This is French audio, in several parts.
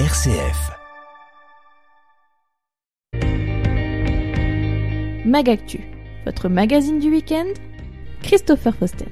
RCF. Magactu, votre magazine du week-end, Christopher Foster.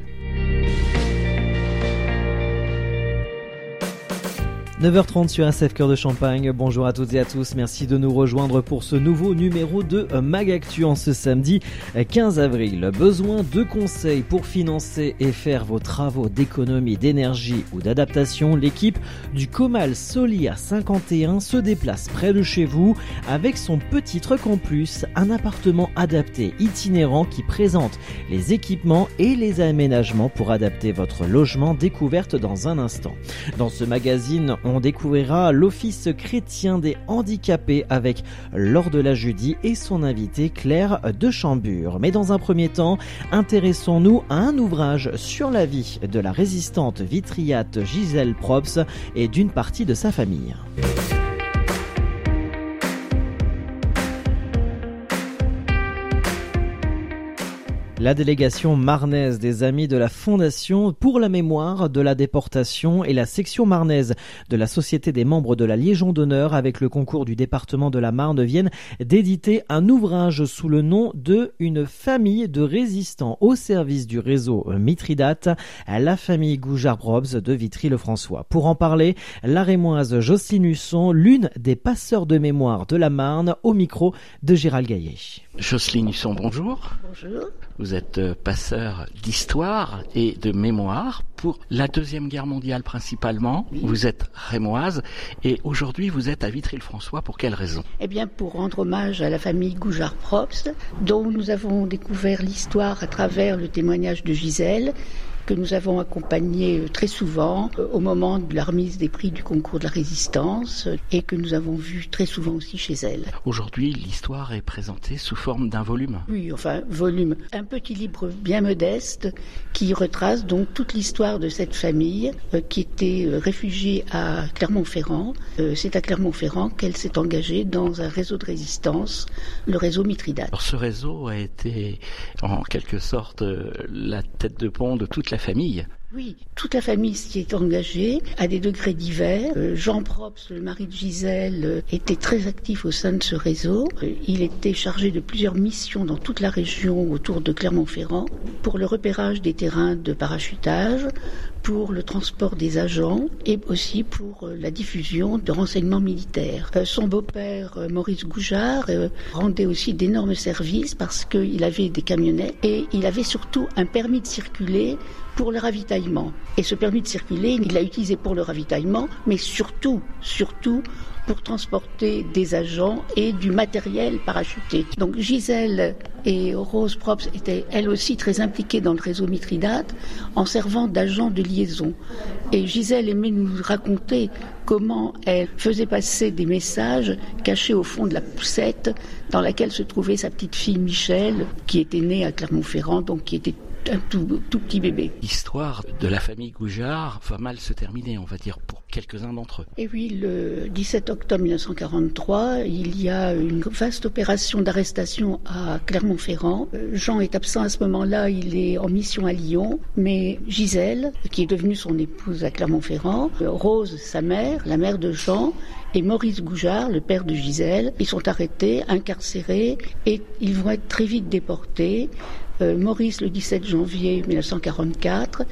9h30 sur SF Cœur de Champagne. Bonjour à toutes et à tous. Merci de nous rejoindre pour ce nouveau numéro de Magactu en ce samedi 15 avril. Besoin de conseils pour financer et faire vos travaux d'économie d'énergie ou d'adaptation? L'équipe du Comal Solia 51 se déplace près de chez vous avec son petit truc en plus, un appartement adapté itinérant qui présente les équipements et les aménagements pour adapter votre logement découverte dans un instant. Dans ce magazine, on découvrira l'Office chrétien des handicapés avec Laure de la Judie et son invité Claire de Chambure. Mais dans un premier temps, intéressons-nous à un ouvrage sur la vie de la résistante vitriate Gisèle Probst et d'une partie de sa famille. La délégation marnaise des Amis de la Fondation pour la mémoire de la déportation et la section marnaise de la Société des membres de la Légion d'honneur avec le concours du département de la Marne viennent d'éditer un ouvrage sous le nom de Une famille de résistants au service du réseau Mithridate, la famille Goujard-Probs de Vitry-le-François. Pour en parler, la rémoise Jocelyne Husson, l'une des passeurs de mémoire de la Marne, au micro de Gérald Gaillet. Jocelyne Husson, bonjour. Bonjour. Vous êtes euh, passeur d'histoire et de mémoire pour la Deuxième Guerre mondiale principalement. Oui. Vous êtes rémoise et aujourd'hui vous êtes à Vitry-le-François. Pour quelle raison? Eh bien, pour rendre hommage à la famille Goujard-Probst, dont nous avons découvert l'histoire à travers le témoignage de Gisèle, que nous avons accompagné euh, très souvent euh, au moment de la remise des prix du concours de la résistance euh, et que nous avons vu très souvent aussi chez elle. Aujourd'hui, l'histoire est présentée sous forme d'un volume. Oui, enfin, volume. Un petit livre bien modeste qui retrace donc toute l'histoire de cette famille qui était réfugiée à Clermont-Ferrand. C'est à Clermont-Ferrand qu'elle s'est engagée dans un réseau de résistance, le réseau Mithridate. Alors ce réseau a été en quelque sorte la tête de pont de toute la famille. Oui, toute la famille s'y est engagée à des degrés divers. Euh, Jean Probst, le mari de Gisèle, euh, était très actif au sein de ce réseau. Euh, Il était chargé de plusieurs missions dans toute la région autour de Clermont-Ferrand pour le repérage des terrains de parachutage, pour le transport des agents et aussi pour la diffusion de renseignements militaires. Son beau-père, Maurice Goujard, rendait aussi d'énormes services parce qu'il avait des camionnettes et il avait surtout un permis de circuler pour le ravitaillement. Et ce permis de circuler, il l'a utilisé pour le ravitaillement, mais surtout, surtout pour transporter des agents et du matériel parachuté. Donc Gisèle et Rose Probst étaient elles aussi très impliquées dans le réseau Mithridate en servant d'agents de liaison. Et Gisèle aimait nous raconter comment elle faisait passer des messages cachés au fond de la poussette dans laquelle se trouvait sa petite fille Michel, qui était née à Clermont-Ferrand, donc qui était L'histoire de la famille Goujard va mal se terminer, on va dire, pour quelques-uns d'entre eux. Et oui, le 17 octobre 1943, il y a une vaste opération d'arrestation à Clermont-Ferrand. Euh, Jean est absent à ce moment-là, il est en mission à Lyon, mais Gisèle, qui est devenue son épouse à Clermont-Ferrand, euh, Rose, sa mère, la mère de Jean, et Maurice Goujard, le père de Gisèle, ils sont arrêtés, incarcérés, et ils vont être très vite déportés. Euh, Maurice le 17 janvier 1944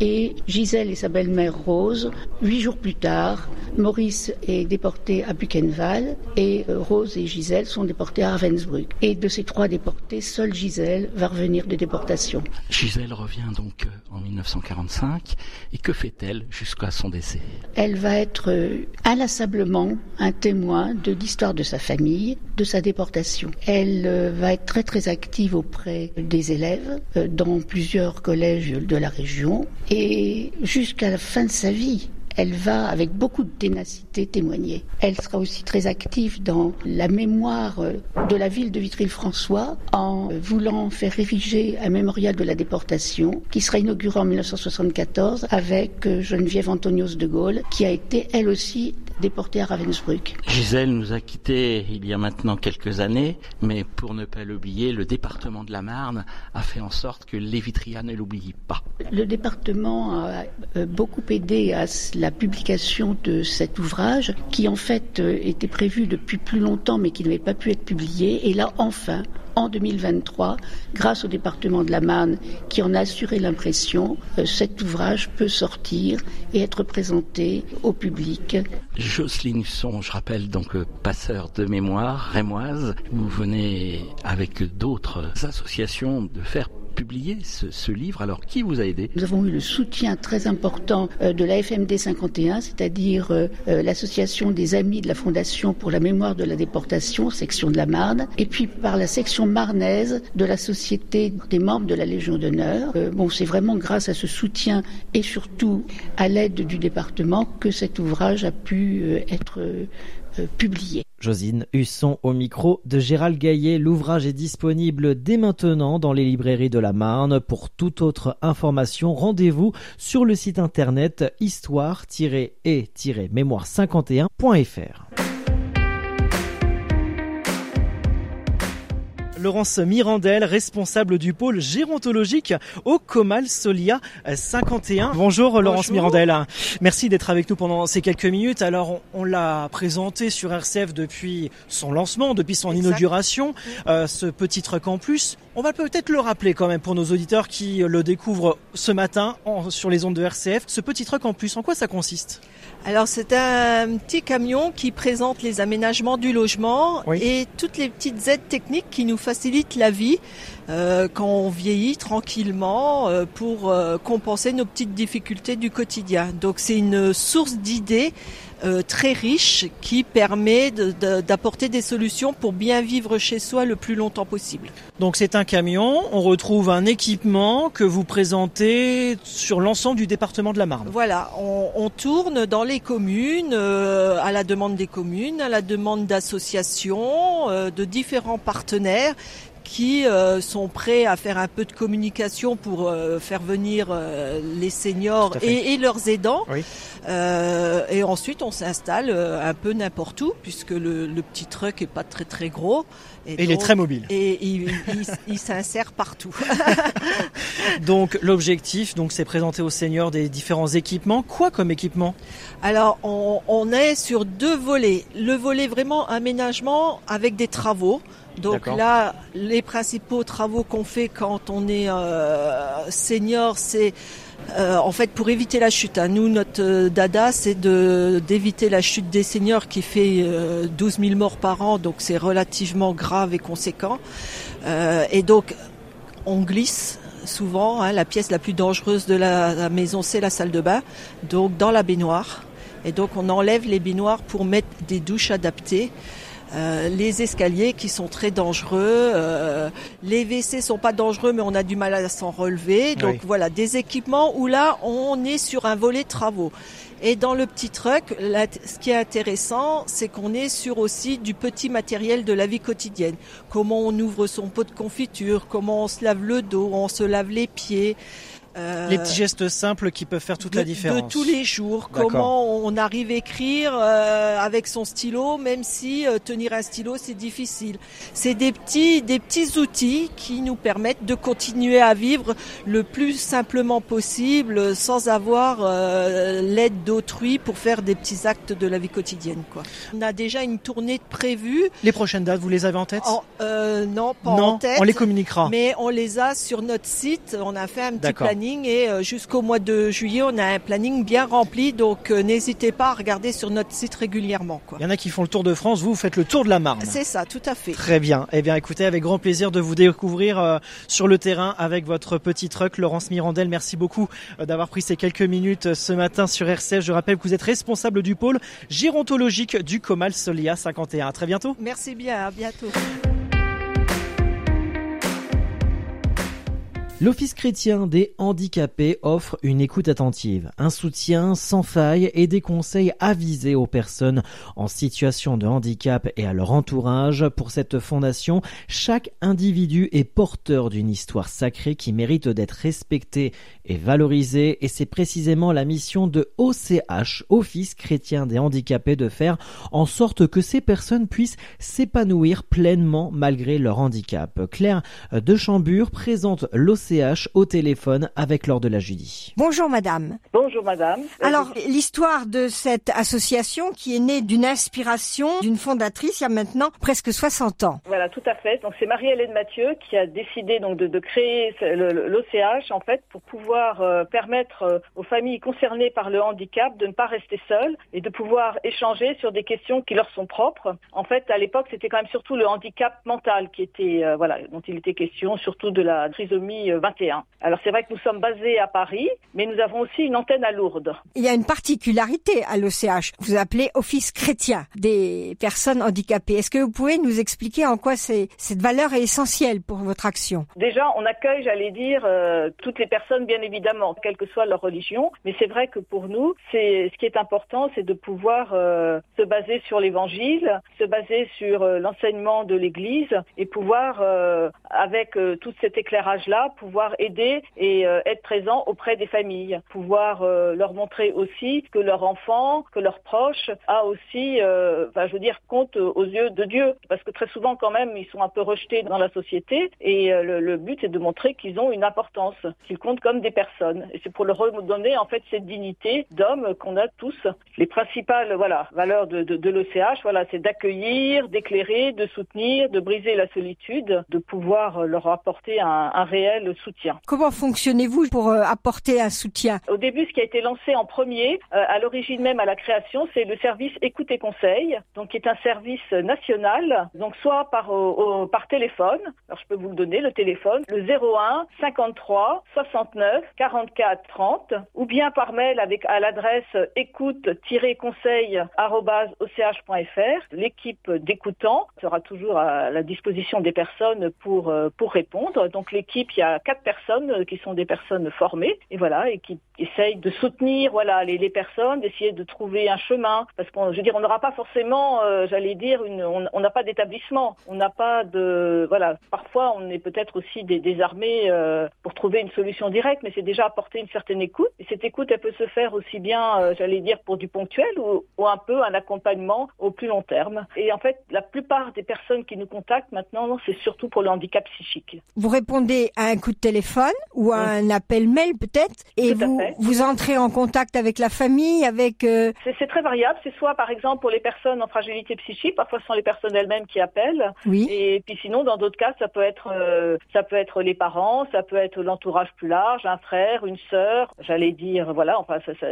et Gisèle et sa belle-mère Rose. Huit jours plus tard, Maurice est déporté à Buchenwald et euh, Rose et Gisèle sont déportés à Ravensbrück. Et de ces trois déportés, seule Gisèle va revenir de déportation. Gisèle revient donc euh, en 1945 et que fait-elle jusqu'à son décès? Elle va être euh, inlassablement un témoin de l'histoire de sa famille, de sa déportation. Elle va être très très active auprès des élèves dans plusieurs collèges de la région et jusqu'à la fin de sa vie. Elle va avec beaucoup de ténacité témoigner. Elle sera aussi très active dans la mémoire de la ville de Vitry-le-François en voulant faire ériger un mémorial de la déportation qui sera inauguré en 1974 avec euh, Geneviève Antonios de Gaulle qui a été elle aussi déporté à Ravensbrück. Gisèle nous a quittés il y a maintenant quelques années, mais pour ne pas l'oublier, le département de la Marne a fait en sorte que Lévitria ne l'oublie pas. Le département a euh, beaucoup aidé à la publication de cet ouvrage qui en fait euh, était prévu depuis plus longtemps mais qui n'avait pas pu être publié. Et là, enfin, en 2023, grâce au département de la Marne qui en a assuré l'impression, euh, cet ouvrage peut sortir et être présenté au public. Jocelyne Husson, je rappelle donc euh, passeur de mémoire rémoise, vous venez avec d'autres associations de faire publier ce, livre. Alors, qui vous a aidé? Nous avons eu le soutien très important euh, de la FMD 51, c'est-à-dire euh, euh, l'association des amis de la Fondation pour la mémoire de la déportation, section de la Marne, et puis par la section marnaise de la Société des membres de la Légion d'honneur. C'est vraiment grâce à ce soutien et surtout à l'aide du département que cet ouvrage a pu être publié. Josine Husson au micro de Gérald Gaillet. L'ouvrage est disponible dès maintenant dans les librairies de la Marne. Pour toute autre information, rendez-vous sur le site internet histoire-et-mémoire51.fr. Laurence Mirandel, responsable du pôle gérontologique au Comal Solia 51. Bonjour, Bonjour. Laurence Mirandel. Merci d'être avec nous pendant ces quelques minutes. Alors on, on l'a présenté sur RCF depuis son lancement, depuis son exact. inauguration, euh, ce petit truc en plus. On va peut-être le rappeler quand même pour nos auditeurs qui le découvrent ce matin en, sur les ondes de RCF. Ce petit truc en plus, en quoi ça consiste? Alors c'est un petit camion qui présente les aménagements du logement oui. et toutes les petites aides techniques qui nous facilitent la vie euh, quand on vieillit tranquillement euh, pour euh, compenser nos petites difficultés du quotidien. Donc c'est une source d'idées euh, très riche qui permet d'apporter de, de, des solutions pour bien vivre chez soi le plus longtemps possible. Donc c'est un camion, on retrouve un équipement que vous présentez sur l'ensemble du département de la Marne. Voilà, on, on tourne dans les communes, euh, à la demande des communes, à la demande d'associations, euh, de différents partenaires qui euh, sont prêts à faire un peu de communication pour euh, faire venir euh, les seniors et, et, leurs aidants. Oui. et ensuite, on s'installe un peu n'importe où, puisque le, le, petit truck est pas très très gros. Et, et donc, il est très mobile. Et il, il, il s'insère partout. donc l'objectif, donc, c'est présenter aux seniors des différents équipements. Quoi comme équipement? Alors, on, on est sur deux volets. Le volet vraiment aménagement avec des travaux. Donc là, les principaux travaux qu'on fait quand on est euh, senior, c'est euh, en fait pour éviter la chute. Hein. Nous, notre euh, dada, c'est de d'éviter la chute des seniors qui fait euh, 12 000 morts par an, donc c'est relativement grave et conséquent. Euh, et donc, on glisse souvent. Hein, la pièce la plus dangereuse de la, la maison, c'est la salle de bain, donc dans la baignoire. Et donc, on enlève les baignoires pour mettre des douches adaptées. Euh, les escaliers qui sont très dangereux. Euh, les WC sont pas dangereux, mais on a du mal à s'en relever. Donc oui. voilà, des équipements où là, on est sur un volet travaux. Et dans le petit truck, là, ce qui est intéressant, c'est qu'on est sur aussi du petit matériel de la vie quotidienne. Comment on ouvre son pot de confiture, comment on se lave le dos, on se lave les pieds. Euh, les petits gestes simples qui peuvent faire toute de, la différence. De tous les jours. Comment on arrive à écrire euh, avec son stylo, même si euh, tenir un stylo c'est difficile. C'est des petits, des petits outils qui nous permettent de continuer à vivre le plus simplement possible, sans avoir euh, l'aide d'autrui pour faire des petits actes de la vie quotidienne. Quoi. On a déjà une tournée prévue. Les prochaines dates, vous les avez en tête? En, Non, pas non, en tête. On les communiquera. Mais on les a sur notre site. On a fait un petit planning et euh, jusqu'au mois de juillet, on a un planning bien rempli. Donc euh, n'hésitez pas à regarder sur notre site régulièrement. Quoi. Il y en a qui font le tour de France, vous, vous faites le tour de la Marne. C'est ça, tout à fait. Très bien. Eh bien, écoutez, avec grand plaisir de vous découvrir euh, sur le terrain avec votre petit truck. Laurence Mirandel, merci beaucoup d'avoir pris ces quelques minutes ce matin sur RCF. Je rappelle que vous êtes responsable du pôle gérontologique du Comal Solia 51. À très bientôt. Merci bien, à bientôt. L'Office chrétien des handicapés offre une écoute attentive, un soutien sans faille et des conseils avisés aux personnes en situation de handicap et à leur entourage. Pour cette fondation, chaque individu est porteur d'une histoire sacrée qui mérite d'être respectée et valorisée et c'est précisément la mission de OCH, Office chrétien des handicapés, de faire en sorte que ces personnes puissent s'épanouir pleinement malgré leur handicap. Claire de Chambure présente l'OCH au téléphone avec Laure de la Judy. Bonjour madame. Bonjour madame. Alors l'histoire de cette association qui est née d'une inspiration d'une fondatrice il y a maintenant presque 60 ans. Voilà, tout à fait. Donc c'est Marie-Hélène Mathieu qui a décidé donc de, créer l'OCH en fait pour pouvoir euh, permettre euh, aux familles concernées par le handicap de ne pas rester seules et de pouvoir échanger sur des questions qui leur sont propres. En fait, à l'époque, c'était quand même surtout le handicap mental qui était euh, voilà dont il était question, surtout de la trisomie 21. Alors c'est vrai que nous sommes basés à Paris, mais nous avons aussi une antenne à Lourdes. Il y a une particularité à l'OCH. Vous appelez Office chrétien des personnes handicapées. Est-ce que vous pouvez nous expliquer en quoi cette valeur est essentielle pour votre action? Déjà, on accueille, j'allais dire, euh, toutes les personnes, bien évidemment, quelle que soit leur religion. Mais c'est vrai que pour nous, c'est ce qui est important, c'est de pouvoir euh, se baser sur l'Évangile, se baser sur euh, l'enseignement de l'Église et pouvoir, avec tout cet éclairage-là, pouvoir aider et euh, être présent auprès des familles, pouvoir euh, leur montrer aussi que leur enfant, que leurs proches a aussi, euh, je veux dire, compte aux yeux de Dieu, parce que très souvent quand même ils sont un peu rejetés dans la société et le, but est de montrer qu'ils ont une importance, qu'ils comptent comme des personnes. Et c'est pour leur redonner en fait cette dignité d'homme qu'on a tous. Les principales valeurs de, de, l'OCH, voilà, c'est d'accueillir, d'éclairer, de soutenir, de briser la solitude, de pouvoir leur apporter un, un réel soutien. Comment fonctionnez-vous pour euh, apporter un soutien? Au début, ce qui a été lancé en premier, euh, à l'origine même à la création, c'est le service écoute et conseil, donc qui est un service national, donc soit par par téléphone. Alors je peux vous le donner, le téléphone, le 01 53 69 44 30, ou bien par mail avec à l'adresse écoute-conseil@och.fr. L'équipe d'écoutants sera toujours à la disposition des personnes pour euh, pour répondre. Donc l'équipe, il y a quatre personnes euh, qui sont des personnes formées et voilà et qui essayent de soutenir voilà les, personnes, d'essayer de trouver un chemin. Parce qu'on je veux dire on n'aura pas forcément euh, j'allais dire une on n'a pas d'établissement, on n'a pas de voilà. Parfois on est peut-être aussi des, désarmés euh, pour trouver une solution directe mais c'est déjà apporter une certaine écoute. Et cette écoute elle peut se faire aussi bien j'allais dire pour du ponctuel ou, ou un peu un accompagnement au plus long terme. Et en fait la plupart des personnes qui nous contactent maintenant c'est surtout pour le handicap psychique. Vous répondez à un coup de téléphone ou un appel mail peut-être et vous vous entrez en contact avec la famille avec euh, c'est très variable. C'est soit par exemple pour les personnes en fragilité psychique parfois ce sont les personnes elles-mêmes qui appellent. Oui. Et puis sinon dans d'autres cas ça peut être euh, ça peut être les parents ça peut être l'entourage plus large un frère une sœur j'allais dire voilà enfin ça, ça,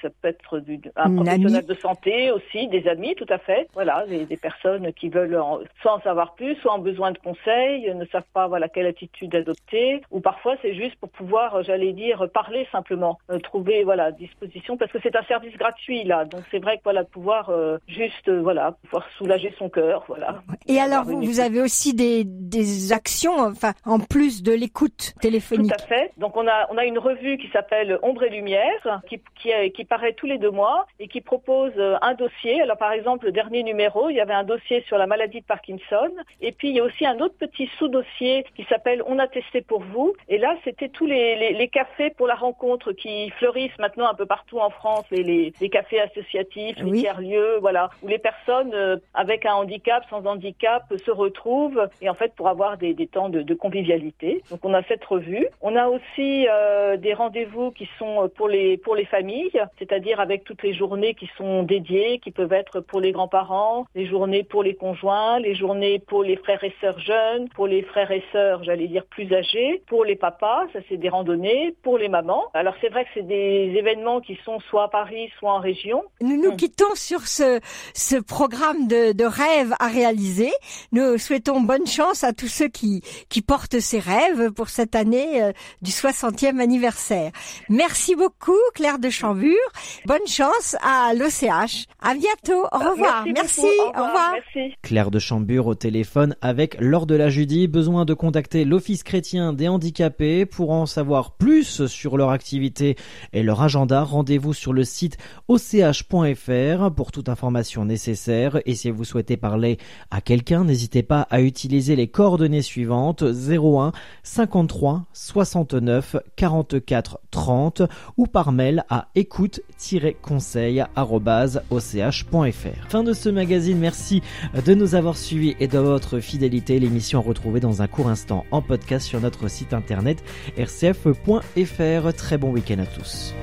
ça, peut être du, un professionnel de santé aussi des amis tout à fait. Voilà des, des personnes qui veulent en, soit en savoir plus soit en besoin de conseils ne savent pas voilà quelle attitude adopter ou parfois c'est juste pour pouvoir, euh, j'allais dire, parler simplement, euh, trouver voilà disposition, parce que c'est un service gratuit là, donc c'est vrai que voilà pouvoir euh, juste voilà pouvoir soulager son cœur, voilà. Et alors vous, vous avez aussi des, des actions, enfin en plus de l'écoute téléphonique. Tout à fait. Donc on a on a une revue qui s'appelle Ombre et Lumière, qui qui, qui paraît tous les deux mois et qui propose un dossier. Alors par exemple le dernier numéro, il y avait un dossier sur la maladie de Parkinson, et puis il y a aussi un autre petit sous-dossier qui s'appelle On a testé pour vous, et là c'était tous les, les, cafés pour la rencontre qui fleurissent maintenant un peu partout en France, les, les, cafés associatifs, les tiers-lieux, voilà, où les personnes euh, avec un handicap, sans handicap, se retrouvent et en fait pour avoir des, des temps de, de, convivialité. Donc on a cette revue. On a aussi euh, des rendez-vous qui sont pour les pour les familles, c'est-à-dire avec toutes les journées qui sont dédiées, qui peuvent être pour les grands-parents, les journées pour les conjoints, les journées pour les frères et sœurs jeunes, pour les frères et sœurs, j'allais dire plus âgés, pour les papas, ça c'est des randonnées pour les mamans. Alors c'est vrai que c'est des événements qui sont soit à Paris, soit en région. Nous nous quittons sur ce, ce programme de, de rêves à réaliser. Nous souhaitons bonne chance à tous ceux qui, qui portent ces rêves pour cette année euh, du 60e anniversaire. Merci beaucoup Claire de Chambure. Bonne chance à l'OCH. À bientôt. Au revoir. Merci. Au revoir. Claire de Chambure au téléphone avec Laure de la Judy. Besoin de contacter l'Office chrétien des Pour en savoir plus sur leur activité et leur agenda, rendez-vous sur le site och.fr pour toute information nécessaire. Et si vous souhaitez parler à quelqu'un, n'hésitez pas à utiliser les coordonnées suivantes 01 53 69 44 30 ou par mail à écoute-conseil.och.fr. Fin de ce magazine, merci de nous avoir suivis et de votre fidélité. L'émission retrouvée dans un court instant en podcast sur notre internet rcf.fr. Très bon week-end à tous.